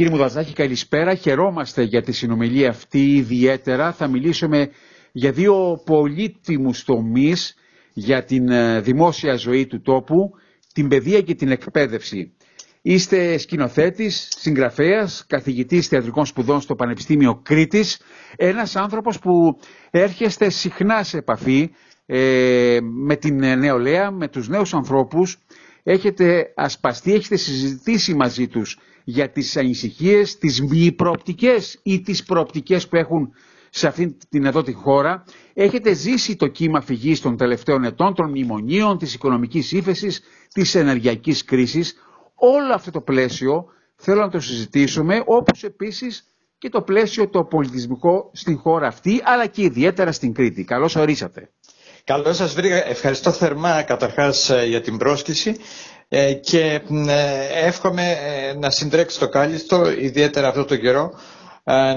Κύριε Μουδαζάκη, καλησπέρα. Χαιρόμαστε για τη συνομιλία αυτή ιδιαίτερα. Θα μιλήσουμε για δύο πολύτιμους τομείς για την ε, δημόσια ζωή του τόπου, την παιδεία και την εκπαίδευση. Είστε σκηνοθέτης, συγγραφέας, καθηγητής θεατρικών σπουδών στο Πανεπιστήμιο Κρήτης, ένας άνθρωπος που έρχεστε συχνά σε επαφή ε, με την νεολαία, με τους νέους ανθρώπους, έχετε ασπαστεί, έχετε συζητήσει μαζί τους για τις ανησυχίες, τις μη προοπτικές ή τις προοπτικές που έχουν σε αυτή την εδώ τη χώρα. Έχετε ζήσει το κύμα φυγής των τελευταίων ετών, των μνημονίων, της οικονομικής ύφεσης, της ενεργειακής κρίσης. Όλο αυτό το πλαίσιο θέλω να το συζητήσουμε, όπως επίσης και το πλαίσιο το πολιτισμικό στην χώρα αυτή, αλλά και ιδιαίτερα στην Κρήτη. Καλώς ορίσατε. Καλώς σας βρήκα. Ευχαριστώ θερμά καταρχάς ε, για την πρόσκληση ε, και ε, εύχομαι να συντρέξει το κάλιστο, ιδιαίτερα αυτό το καιρό,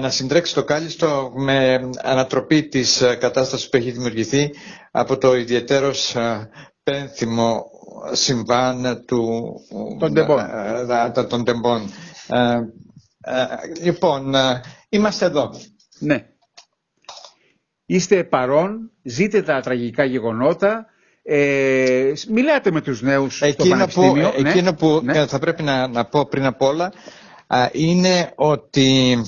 να συντρέξει το κάλιστο με ανατροπή της κατάστασης που έχει δημιουργηθεί από το ιδιαίτερος πένθυμο συμβάν του, των τεμπών. Λοιπόν, είμαστε εδώ. Ναι. Είστε παρόν, ζείτε τα τραγικά γεγονότα, ε, μιλάτε με τους νέους εκείνο στο Πανεπιστήμιο. Που, ναι, εκείνο που ναι. θα πρέπει να, να πω πριν απ' όλα είναι ότι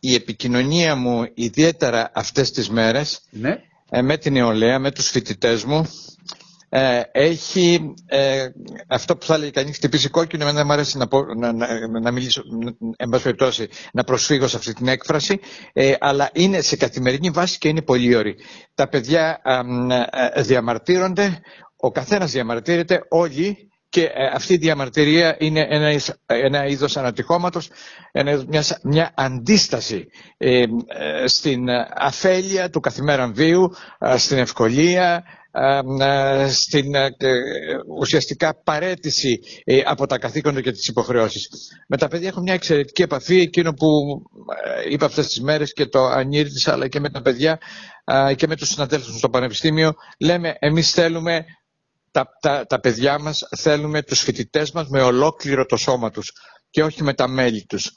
η επικοινωνία μου ιδιαίτερα αυτές τις μέρες ναι. ε, με την νεολαία, με τους φοιτητές μου ε, έχει ε, αυτό που θα λέει κανείς χτυπήσει κόκκινο, εμένα δεν μου αρέσει να, πω, να, να, να μιλήσω, εν πάση να προσφύγω σε αυτή την έκφραση, ε, αλλά είναι σε καθημερινή βάση και είναι πολύ ωρί. Τα παιδιά ε, διαμαρτύρονται, ο καθένας διαμαρτύρεται, όλοι και ε, αυτή η διαμαρτυρία είναι ένα, ένα είδος ανατυχώματος, μια, μια αντίσταση ε, στην αφέλεια του καθημέραν βίου, στην ευκολία, ε, στην ε, ουσιαστικά παρέτηση ε, από τα καθήκοντα και τις υποχρεώσεις. Με τα παιδιά έχω μια εξαιρετική επαφή, εκείνο που είπα αυτές τις μέρες και το ανήρτησα, αλλά και με τα παιδιά και με τους συναδέλφους στο Πανεπιστήμιο. Λέμε, εμείς θέλουμε τα, τα, τα παιδιά μας, θέλουμε τους φοιτητές μας με ολόκληρο το σώμα τους και όχι με τα μέλη τους.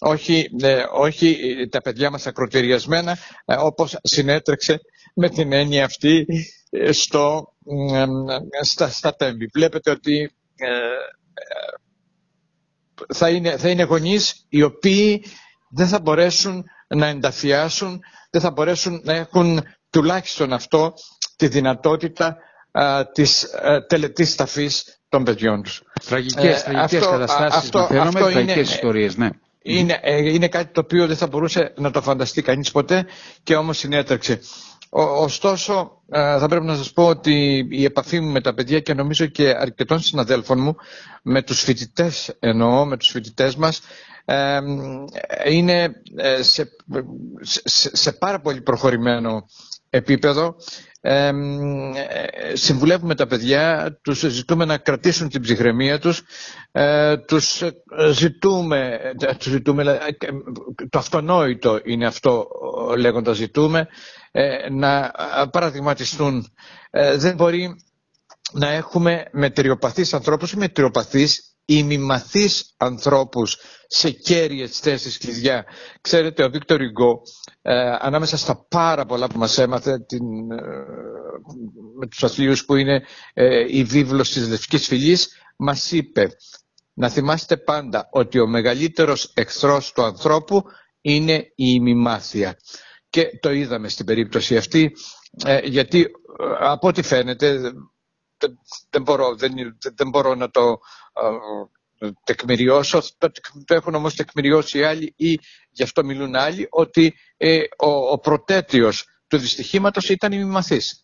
Όχι, όχι τα παιδιά μας ακροτηριασμένα, όπως συνέτρεξε με την έννοια αυτή στο, στα, στα τέμπη. Βλέπετε ότι ε, ε, θα, είναι, θα είναι γονείς οι οποίοι δεν θα μπορέσουν να ενταφιάσουν, δεν θα μπορέσουν να έχουν τουλάχιστον αυτό τη δυνατότητα α, της α, τελετής ταφής των παιδιών τους. Τραγικές, ε, τραγικές αυτό, καταστάσεις αυτό, αυτό τραγικές είναι, ιστορίες, ναι. Είναι, είναι κάτι το οποίο δεν θα μπορούσε να το φανταστεί κανείς ποτέ και όμως συνέτρεξε. Ωστόσο, ε, θα πρέπει να σας πω ότι η επαφή μου με τα παιδιά και νομίζω και αρκετών συναδέλφων μου, με τους φοιτητές εννοώ, με τους φοιτητές μας, είναι ε, σε, σε, πάρα πολύ προχωρημένο επίπεδο. Ε, συμβουλεύουμε τα παιδιά, τους ζητούμε να κρατήσουν την ψυχραιμία τους, τους ζητούμε, τους ζητούμε, το αυτονόητο είναι αυτό λέγοντας ζητούμε, ε, να παραδειγματιστούν. Ε, δεν μπορεί να έχουμε μετριοπαθείς ανθρώπους ή μετριοπαθείς ημιμαθείς ανθρώπους σε κέρυες θέσεις κλειδιά. Ξέρετε, ο Βίκτορ Ιγκό, ε, ανάμεσα στα πάρα πολλά που μας έμαθε την, με τους αθλίους που είναι η βίβλος της Λευκής Φυλής, μας είπε να θυμάστε πάντα ότι ο μεγαλύτερος εχθρός του ανθρώπου είναι η ημιμάθεια και το είδαμε στην περίπτωση αυτή ε, γιατί ε, από ό,τι φαίνεται δεν, μπορώ, δεν, δεν μπορώ να το ε, τεκμηριώσω, το, το έχουν όμως τεκμηριώσει οι άλλοι ή γι' αυτό μιλούν άλλοι ότι ο, ο προτέτειος του δυστυχήματος ήταν η μαθής.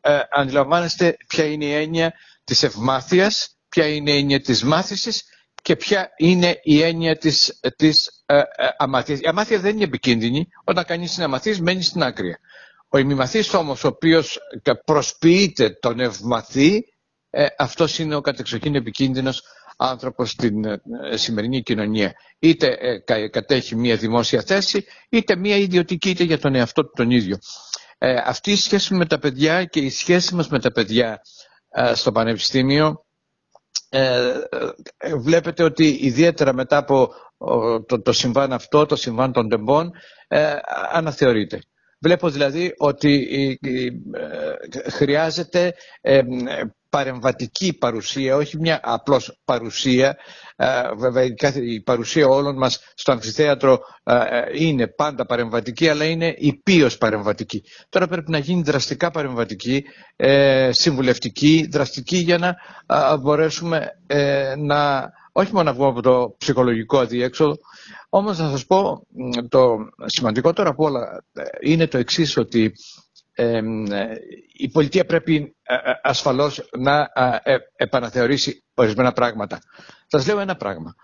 Ε, αντιλαμβάνεστε ποια είναι η έννοια της ευμάθειας, ποια είναι η έννοια της μάθησης και ποια είναι η έννοια της, της ε, ε, αμάθειας. Η αμάθεια δεν είναι επικίνδυνη. Όταν κανείς είναι αμαθής μένει στην άκρη. Ο ημιμαθής όμως ο οποίος προσποιείται τον ευμαθή ε, αυτός είναι ο κατεξοχήν επικίνδυνος άνθρωπος στην ε, σημερινή κοινωνία. Είτε ε, κατέχει μια δημόσια θέση, είτε μια ιδιωτική, είτε για τον εαυτό του τον ίδιο. Ε, αυτή η σχέση με τα παιδιά και η σχέση μας με τα παιδιά στο Πανεπιστήμιο ε, ε, βλέπετε ότι ιδιαίτερα μετά από το, το συμβάν αυτό, το συμβάν των τεμπών, ε, αναθεωρείται. Βλέπω δηλαδή ότι ε, χρειάζεται ε, παρεμβατική παρουσία, όχι μια απλώς παρουσία. Βέβαια η παρουσία όλων μας στο αμφιθέατρο είναι πάντα παρεμβατική, αλλά είναι υπείως παρεμβατική. Τώρα πρέπει να γίνει δραστικά παρεμβατική, συμβουλευτική, δραστική για να μπορέσουμε να όχι μόνο να βγούμε από το ψυχολογικό αδιέξοδο, όμως να σας πω το σημαντικότερο από όλα ε, είναι το εξής ότι ε, η πολιτεία πρέπει ε, ασφαλώς να επαναθεωρήσει ορισμένα πράγματα. Σας λέω ένα πράγμα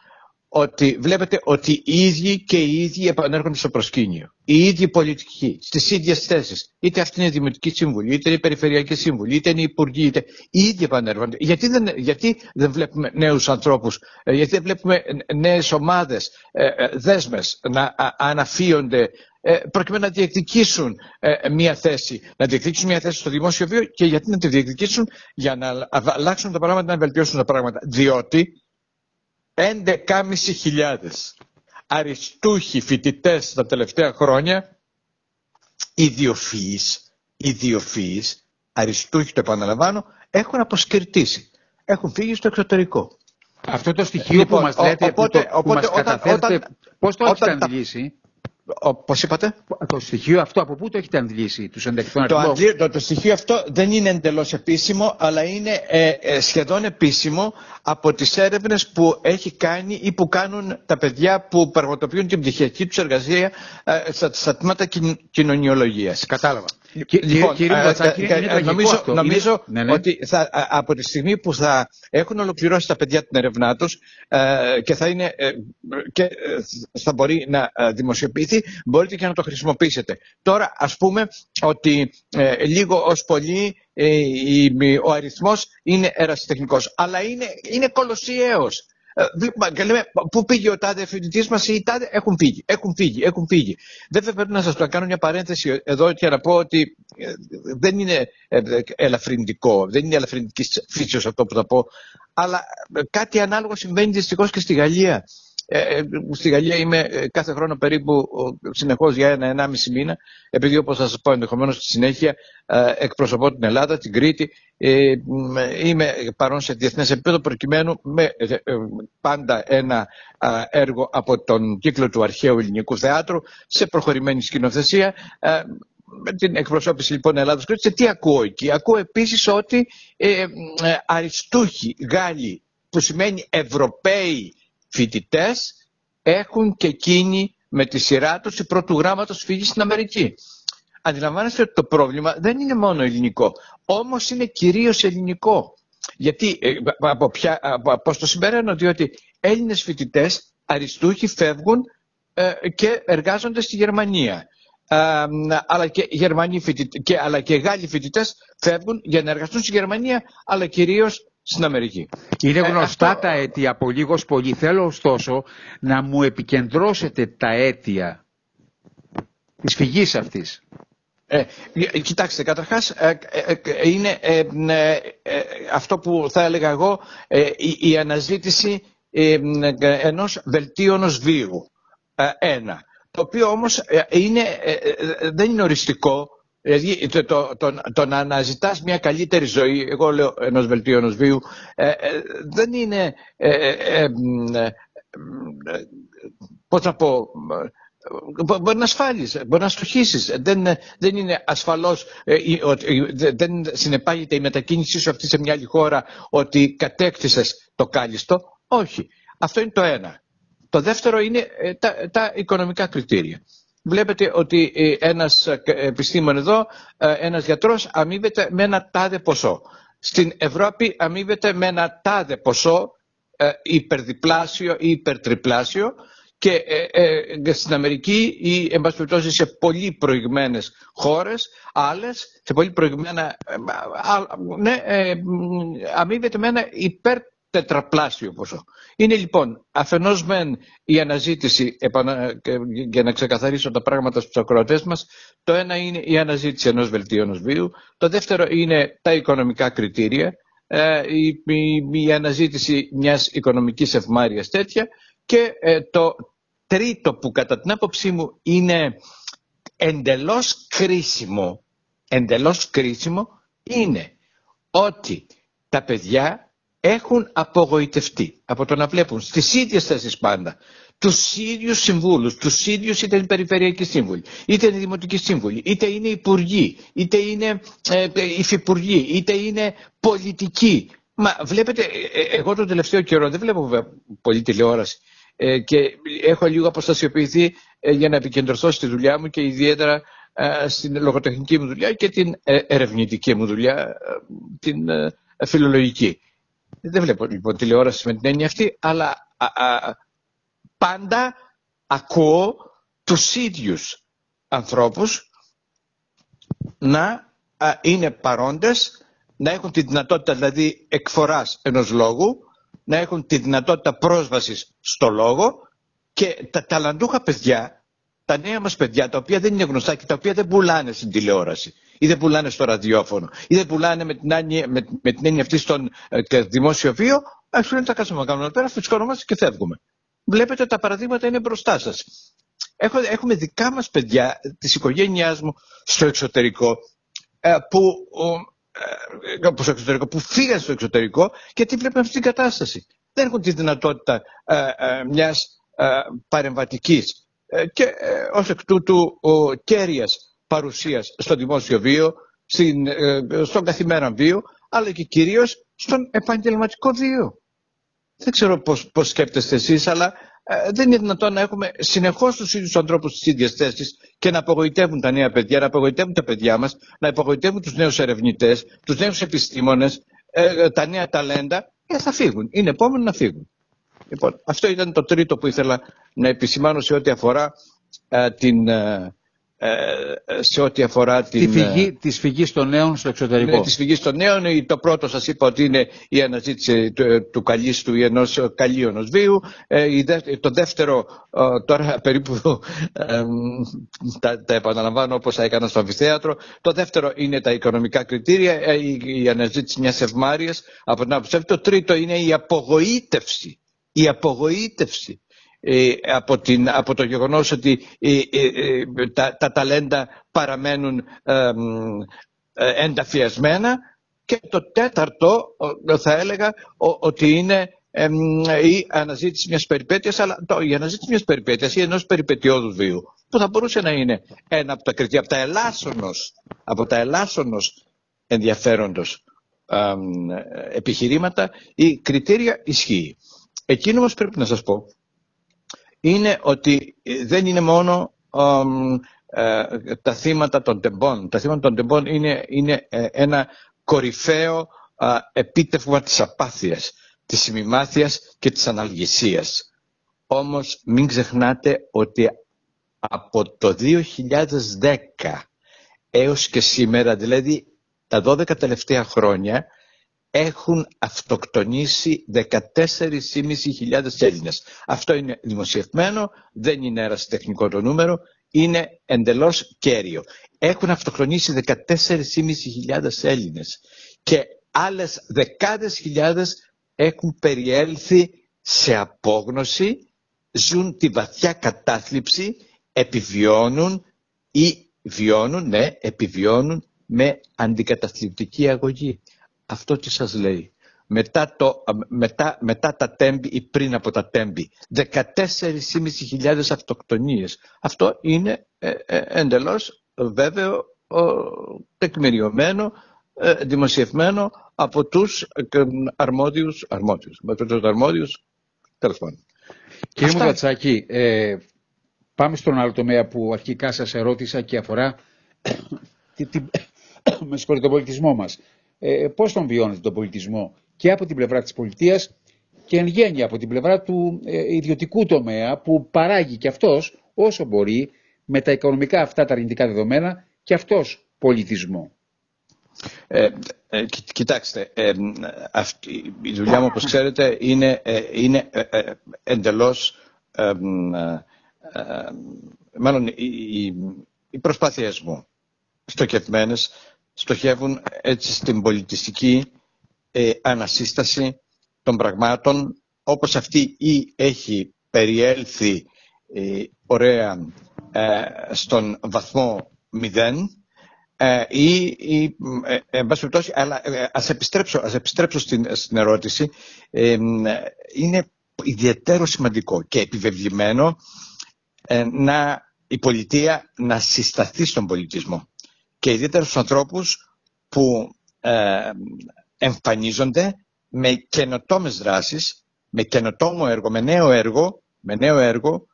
ότι βλέπετε ότι οι ίδιοι και οι ίδιοι επανέρχονται στο προσκήνιο. Οι ίδιοι πολιτικοί, στις ίδιες θέσεις. Είτε αυτή είναι η Δημοτική Συμβουλή, είτε είναι η Περιφερειακή Συμβουλή, είτε είναι οι Υπουργοί, είτε οι ίδιοι επανέρχονται. Γιατί δεν, γιατί δεν βλέπουμε νέους ανθρώπους, ε, γιατί δεν βλέπουμε νέες ομάδες, ε, ε, δέσμες να αναφύονται προκειμένου να διεκδικήσουν μια θέση, να διεκδικήσουν μια θέση στο δημόσιο βίο και γιατί να τη διεκδικήσουν; Για να αλλάξουν τα πράγματα, να βελτιώσουν τα πράγματα. Διότι 11.500 αριστούχοι φοιτητές τα τελευταία χρόνια, ιδιοφυείς, ιδιοφυείς, αριστούχοι το επαναλαμβάνω, έχουν αποσκερτήσει. Έχουν φύγει στο εξωτερικό. Αυτό το στοιχείο λοιπόν, που μας λέτε, οπότε, που, το, που μας όταν, όταν, πώς το έχετε αντιλήσει; Πώς είπατε; Το στοιχείο αυτό από πού το έχετε αντιλήσει, τους ενδεχθούν το, το, το στοιχείο αυτό δεν είναι εντελώς επίσημο, αλλά είναι ε, ε, σχεδόν επίσημο από τις έρευνες που έχει κάνει ή που κάνουν τα παιδιά που πραγματοποιούν την πτυχιακή τους εργασία ε, στα, στα τμήματα κοινωνιολογίας. Κατάλαβα. Λοιπόν, κύριε ε, νομίζω, νομίζω ναι, ναι. ότι θα, από τη στιγμή που θα έχουν ολοκληρώσει τα παιδιά την ερευνά τους και θα, είναι, και θα μπορεί να δημοσιοποιηθεί, μπορείτε και να το χρησιμοποιήσετε. Τώρα, ας πούμε ότι λίγο ως πολύ ε, ο αριθμός είναι ερασιτεχνικός. Αλλά είναι, είναι κολοσιαίος. Ε, και λέμε, πού πήγε ο τάδε φοιτητής μας ή οι τάδε έχουν φύγει, έχουν φύγει, έχουν φύγει. Βέβαια πρέπει να σας το κάνω μια παρένθεση εδώ και να πω ότι ε, δεν είναι ελαφρυντικό, δεν είναι ελαφρυντικής φύσεως αυτό που θα πω, αλλά κάτι ανάλογο συμβαίνει δυστυχώς και στη Γαλλία. Ε, ε, στη Γαλλία είμαι ε, κάθε χρόνο περίπου συνεχώς για ένα-ενάμιση μήνα επειδή όπως θα σας πω ενδεχομένως στη συνέχεια εκπροσωπώ την Ελλάδα, την Κρήτη είμαι παρόν σε διεθνές επίπεδο προκειμένου με πάντα ένα έργο από τον κύκλο του αρχαίου ελληνικού θεάτρου σε προχωρημένη σκηνοθεσία με την εκπροσώπηση λοιπόν Ελλάδας Κρήτης τι ακούω εκεί; Ακούω επίσης ότι ε, αριστούχοι Γάλλοι που σημαίνει Ευρωπαίοι φοιτητές έχουν και εκείνοι με τη σειρά τους η πρώτου γράμματος φύγει στην Αμερική. Αντιλαμβάνεστε ότι το πρόβλημα δεν είναι μόνο ελληνικό, όμως είναι κυρίως ελληνικό. Γιατί, ε, από, ποια, από, το συμπεραίνω, διότι Έλληνες φοιτητές αριστούχοι φεύγουν ε, και εργάζονται στη Γερμανία. Ε, αλλά, και Γερμανοί φοιτητές, και, αλλά και Γάλλοι φοιτητές φεύγουν για να εργαστούν στη Γερμανία, αλλά κυρίως στην Αμερική. Είναι ε, γνωστά τα αίτια από λίγος πολύ. Θέλω ωστόσο να μου επικεντρώσετε τα αίτια της φυγής αυτής. Ε, κοιτάξτε, καταρχάς ε, ε, είναι αυτό που θα έλεγα εγώ η, η αναζήτηση ενός βελτίωνος βίου. ένα. Το οποίο όμως είναι, δεν είναι οριστικό, Δηλαδή το, το, το, το να αναζητάς μια καλύτερη ζωή, εγώ λέω ενός βελτίου ενός βίου, ε, ε, δεν είναι, ε, ε πώς να πω, μπορεί να ασφάλεις, μπορεί να στοχίσεις. Δεν, δεν είναι ασφαλώς, δεν συνεπάγεται η μετακίνησή σου αυτή σε μια άλλη χώρα ότι κατέκτησες το κάλιστο. Όχι. Αυτό είναι το ένα. Το δεύτερο είναι τα, τα οικονομικά κριτήρια βλέπετε ότι ε, ένας ε, επιστήμον εδώ, ε, ένας γιατρός αμείβεται με ένα τάδε ποσό. Στην Ευρώπη αμείβεται με ένα τάδε ποσό υπερδιπλάσιο ή υπερτριπλάσιο και στην Αμερική ή εν πάση σε πολύ προηγμένες χώρες, άλλες, σε πολύ προηγμένα, ναι, αμείβεται με ένα υπερ τετραπλάσιο ποσό. Είναι λοιπόν αφενός μεν η αναζήτηση, για να ξεκαθαρίσω τα πράγματα στους ακροατές μας, το ένα είναι η αναζήτηση ενός βελτίωνος βίου, το δεύτερο είναι τα οικονομικά κριτήρια, ε, η, η, η αναζήτηση μιας οικονομικής ευμάρειας τέτοια Και το τρίτο που κατά την άποψή μου είναι εντελώς κρίσιμο, εντελώς κρίσιμο είναι ότι τα παιδιά έχουν απογοητευτεί από το να βλέπουν στις ίδιες θέσεις πάντα τους ίδιους συμβούλους, τους ίδιους είτε είναι περιφερειακοί σύμβουλοι, είτε είναι δημοτικοί σύμβουλοι, είτε είναι υπουργοί, είτε είναι ε, υφυπουργοί, είτε είναι πολιτικοί. Μα βλέπετε, ε, ε, εγώ τον τελευταίο καιρό δεν βλέπω βέβαια πολύ τηλεόραση ε, και έχω λίγο αποστασιοποιηθεί ε, για να επικεντρωθώ στη δουλειά μου και ιδιαίτερα ε, στην λογοτεχνική μου δουλειά και την ερευνητική μου δουλειά, την φιλολογική. Δεν βλέπω λοιπόν τηλεόραση με την έννοια αυτή, αλλά πάντα ακούω τους ίδιους ανθρώπους να είναι παρόντες, να έχουν τη δυνατότητα δηλαδή εκφοράς ενός λόγου, να έχουν τη δυνατότητα πρόσβασης στο λόγο και τα ταλαντούχα παιδιά, τα νέα μας παιδιά, τα οποία δεν είναι γνωστά και τα οποία δεν πουλάνε στην τηλεόραση ή δεν πουλάνε στο ραδιόφωνο ή δεν πουλάνε με την, έννοια, με, με την έννοια αυτή στον ε, δημόσιο βίο, ας πούμε τα κάτσουμε να κάνουμε πέρα, φυσικονομαστε και φεύγουμε. Βλέπετε τα παραδείγματα είναι μπροστά σας. Έχω, έχουμε δικά μας παιδιά της οικογένειάς μου στο εξωτερικό ε, που, ε, στο εξωτερικό, που φύγαν στο εξωτερικό και τι βλέπουν αυτή την κατάσταση. Δεν έχουν τη δυνατότητα ε, ε μιας ε, παρεμβατικής και ως εκ τούτου ο, κέρυας παρουσίας στο δημόσιο βίο, στην, στον καθημερινό βίο, αλλά και κυρίως στον επαγγελματικό βίο. Δεν ξέρω πώς, πώς σκέπτεστε εσείς, αλλά ε, δεν είναι δυνατόν να έχουμε συνεχώς τους ίδιους ανθρώπους στις ίδιες θέσεις και να απογοητεύουν τα νέα παιδιά, να απογοητεύουν τα παιδιά μας, να απογοητεύουν τους νέους ερευνητές, τους νέους επιστήμονες, ε, τα νέα ταλέντα και θα φύγουν. Είναι επόμενο να φύγουν. Λοιπόν, αυτό ήταν το τρίτο που ήθελα να επισημάνω σε ό,τι αφορά ε, την, ε, ε, σε ό,τι αφορά την... Τη φυγή, της φυγής των νέων στο εξωτερικό. Ναι, της φυγής των νέων, το πρώτο σας είπα ότι είναι η αναζήτηση του, του καλίστου ή ενός καλύωνος βίου. Ε, το δεύτερο, τώρα περίπου τα, τα επαναλαμβάνω όπως έκανα στο αμφιθέατρο, το δεύτερο είναι τα οικονομικά κριτήρια, ε, η, η αναζήτηση μιας ευμάρειας από την άποψη. Το τρίτο είναι η απογοήτευση. Η απογοήτευση ε, από, την, από το γεγονός ότι ε, ε, τα, τα ταλέντα παραμένουν ενταφιασμένα και το τέταρτο θα έλεγα ότι είναι η αναζήτηση μιας περιπέτειας αλλά το, η αναζήτηση μιας περιπέτειας ή ενός περιπετειώδους βίου που θα μπορούσε να είναι ένα από τα κριτήρια, από τα ελάσσονος, από τα ελάσσονος ενδιαφέροντος επιχειρήματα ή κριτήρια ισχύει. Εκείνο όμως πρέπει να σας πω είναι ότι ε, δεν είναι μόνο ε, τα θύματα των τεμπών. Τα θύματα των τεμπών είναι, είναι ε, ένα κορυφαίο επίτευγμα της απάθειας, της ημιμάθειας και της αναλγησίας. Όμως μην ξεχνάτε ότι από το 2010 έως και σήμερα, δηλαδή τα 12 τελευταία χρόνια, έχουν αυτοκτονήσει 14.500 Έλληνες. Αυτό είναι δημοσιευμένο, δεν είναι ερασιτεχνικό το νούμερο, είναι εντελώς κέριο. Έχουν αυτοκτονήσει 14.500 Έλληνες και άλλες δεκάδες χιλιάδες έχουν περιέλθει σε απόγνωση, ζουν τη βαθιά κατάθλιψη, επιβιώνουν ή βιώνουν, ναι, επιβιώνουν με αντικαταθλιπτική αγωγή αυτό τι σας λέει. Μετά, το, μετά, μετά τα τέμπη ή πριν από τα τέμπη. 14.500 αυτοκτονίες. Αυτό είναι ε, ε, εντελώς βέβαιο, τεκμηριωμένο, ε, δημοσιευμένο από τους ε, αρμόδιους, αρμόδιους, με τους αρμόδιους, τέλος πάντων. Κύριε Μουγατσάκη, ε, πάμε στον άλλο τομέα που αρχικά σας ερώτησα και αφορά με τον πολιτισμό μας ε, πώς τον βιώνετε τον πολιτισμό και από την πλευρά της πολιτείας και εν γέννη από την πλευρά του ε, ιδιωτικού τομέα που παράγει και αυτός όσο μπορεί με τα οικονομικά αυτά τα αρνητικά δεδομένα και αυτός πολιτισμό. Ε, ε κοιτάξτε, ε, αυτή, η δουλειά μου όπως ξέρετε είναι, ε, είναι εντελώς μάλλον οι, οι, οι προσπάθειές μου στοχευμένες στοχεύουν έτσι στην πολιτιστική ε, ανασύσταση των πραγμάτων όπως αυτή ή έχει περιέλθει ωραία στον βαθμό 0 ή, ή εν πάση περιπτώσει, αλλά ας επιστρέψω, ας επιστρέψω στην, στην ερώτηση, είναι ιδιαίτερο σημαντικό και επιβεβλημένο να η πολιτεία να συσταθεί στον πολιτισμό και ιδιαίτερα στους ανθρώπους που ε, εμφανίζονται με καινοτόμες δράσεις, με καινοτόμο έργο, με νέο έργο, με νέο έργο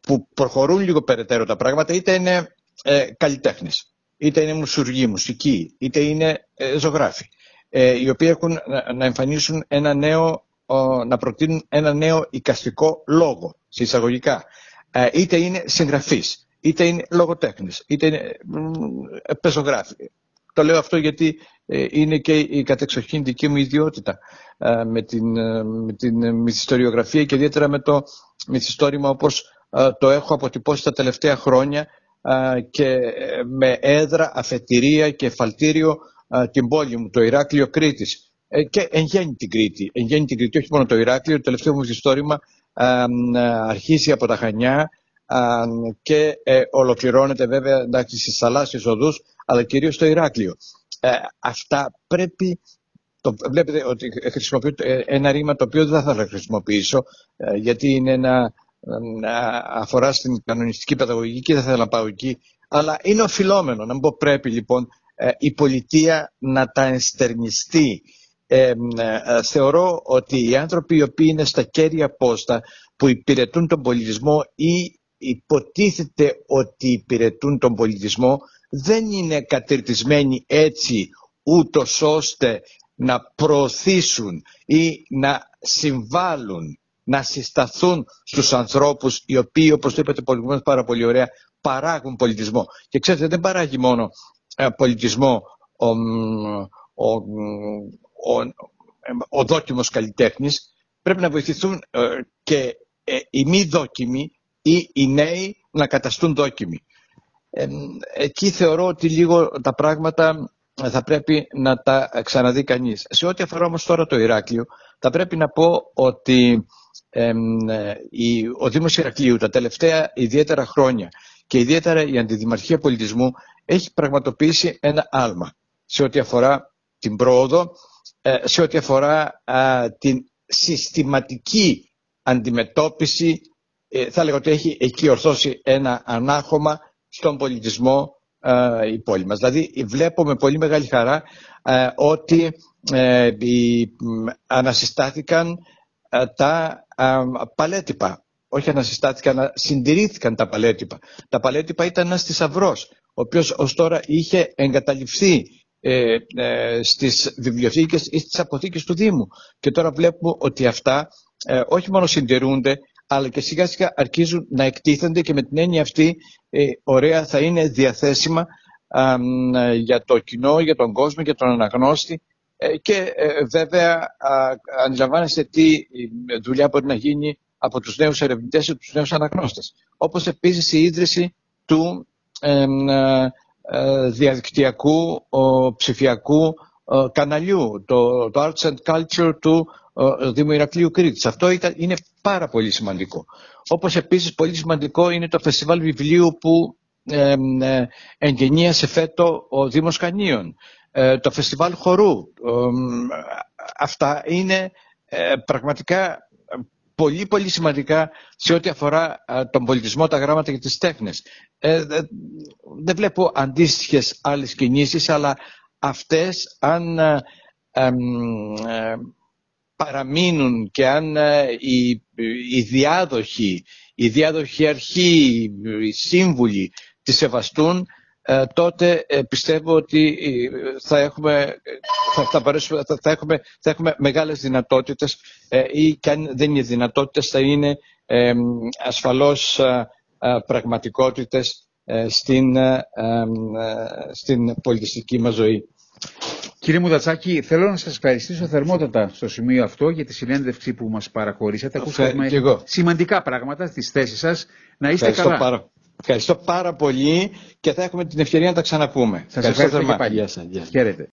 που προχωρούν λίγο περαιτέρω τα πράγματα, είτε είναι ε, καλλιτέχνες, είτε είναι μουσουργοί, μουσικοί, είτε είναι ε, ζωγράφοι, ε, οι οποίοι έχουν να, εμφανίσουν ένα νέο, να προτείνουν ένα νέο οικαστικό λόγο, εισαγωγικά, ε, είτε είναι συγγραφείς, είτε είναι λογοτέχνες, είτε είναι πεζογράφοι. Το λέω αυτό γιατί ε, είναι και η κατεξοχήν δική μου ιδιότητα ε, με την, με την μυθιστοριογραφία και ιδιαίτερα με το μυθιστόρημα όπως το έχω αποτυπώσει τα τελευταία χρόνια και με έδρα, αφετηρία και φαλτήριο την πόλη μου, το Ηράκλειο Κρήτης. Και εν γέννη την Κρήτη, εν γέννη την Κρήτη, όχι μόνο το Ηράκλειο, το τελευταίο μου μυθιστόρημα αρχίσει από τα Χανιά και ε, ολοκληρώνεται βέβαια εντάξει, στις θαλάσσιες οδούς αλλά κυρίως στο Ηράκλειο. Ε, αυτά πρέπει το, βλέπετε ότι χρησιμοποιώ ε, ένα ρήμα το οποίο δεν θα το χρησιμοποιήσω γιατί είναι ένα, αφορά στην κανονιστική παιδαγωγική και δεν θέλω να πάω εκεί αλλά είναι οφειλόμενο να μην πω πρέπει λοιπόν η πολιτεία να τα ενστερνιστεί ε, θεωρώ ότι οι άνθρωποι οι οποίοι είναι στα κέρια πόστα που υπηρετούν τον πολιτισμό ή υποτίθεται ότι υπηρετούν τον πολιτισμό δεν είναι κατηρτισμένοι έτσι ούτως ώστε να προωθήσουν ή να συμβάλλουν, να συσταθούν στους ανθρώπους οι οποίοι όπως το είπατε πάρα πολύ ωραία παράγουν πολιτισμό. Και ξέρετε δεν παράγει μόνο ε, πολιτισμό ο, ο, ο, ο δόκιμος καλλιτέχνης πρέπει να βοηθηθούν ε, και ε, οι μη δόκιμοι ή οι νέοι να καταστούν δόκιμοι. Ε, εκεί θεωρώ ότι λίγο τα πράγματα θα πρέπει να τα ξαναδεί κανείς. Σε ό,τι αφορά όμως τώρα το Ηράκλειο, θα πρέπει να πω ότι ε, η, ο Δήμος Ηρακλείου τα τελευταία ιδιαίτερα χρόνια και ιδιαίτερα η Αντιδημαρχία Πολιτισμού έχει πραγματοποιήσει ένα άλμα σε ό,τι αφορά την πρόοδο ε, σε ό,τι αφορά την συστηματική αντιμετώπιση ε, θα λέγω ότι έχει εκεί ορθώσει ένα ανάχωμα στον πολιτισμό η πόλη μας. Δηλαδή βλέπω με πολύ μεγάλη χαρά ότι ε, ανασυστάθηκαν τα παλέτυπα. Όχι ανασυστάθηκαν, συντηρήθηκαν τα παλέτυπα. Τα παλέτυπα ήταν ένας θησαυρός, ο οποίος ως τώρα είχε εγκαταλειφθεί ε, ε, στις βιβλιοθήκες ή στις αποθήκες του Δήμου. Και τώρα βλέπουμε ότι αυτά ε, όχι μόνο συντηρούνται, αλλά και σιγά σιγά αρχίζουν να εκτίθενται και με την έννοια αυτή ε, ωραία θα είναι διαθέσιμα για το κοινό, για τον κόσμο, για τον αναγνώστη και βέβαια αντιλαμβάνεστε τι δουλειά μπορεί να γίνει από τους νέους ερευνητές και τους νέους αναγνώστες. Όπως επίσης η ίδρυση του ε, διαδικτυακού ψηφιακού καναλιού, το, το Arts and Culture του Δήμου Ηρακλείου Κρήτης. Αυτό ήταν, είναι πάρα πολύ σημαντικό. Όπως επίσης πολύ σημαντικό είναι το φεστιβάλ βιβλίου που ε, ε, εγγενίασε φέτο ο Δήμος Κανίων. Ε, το φεστιβάλ χορού. αυτά είναι πραγματικά πολύ πολύ σημαντικά σε ό,τι αφορά τον πολιτισμό, τα γράμματα και τις τέχνες. Ε, δεν βλέπω αντίστοιχες άλλες κινήσεις, αλλά αυτές αν ε, ε, παραμείνουν και αν οι, οι διάδοχοι, οι διάδοχοι αρχή, οι σύμβουλοι τη σεβαστούν, τότε πιστεύω ότι θα έχουμε, θα, θα, θα, έχουμε, θα έχουμε μεγάλες δυνατότητες ή και αν δεν είναι δυνατότητες θα είναι ασφαλώς πραγματικότητες ε, στην, ε, στην πολιτιστική μας ζωή. Κύριε Μουδατσάκη, θέλω να σας ευχαριστήσω θερμότατα στο σημείο αυτό για τη συνέντευξη που μας παραχωρήσατε. Ακούσαμε σημαντικά πράγματα στις θέσεις σας. Να είστε ευχαριστώ καλά. Πάρα, ευχαριστώ πάρα πολύ και θα έχουμε την ευκαιρία να τα ξαναπούμε. Σας ευχαριστώ, ευχαριστώ και πάλι. Γεια σας. Χαίρετε.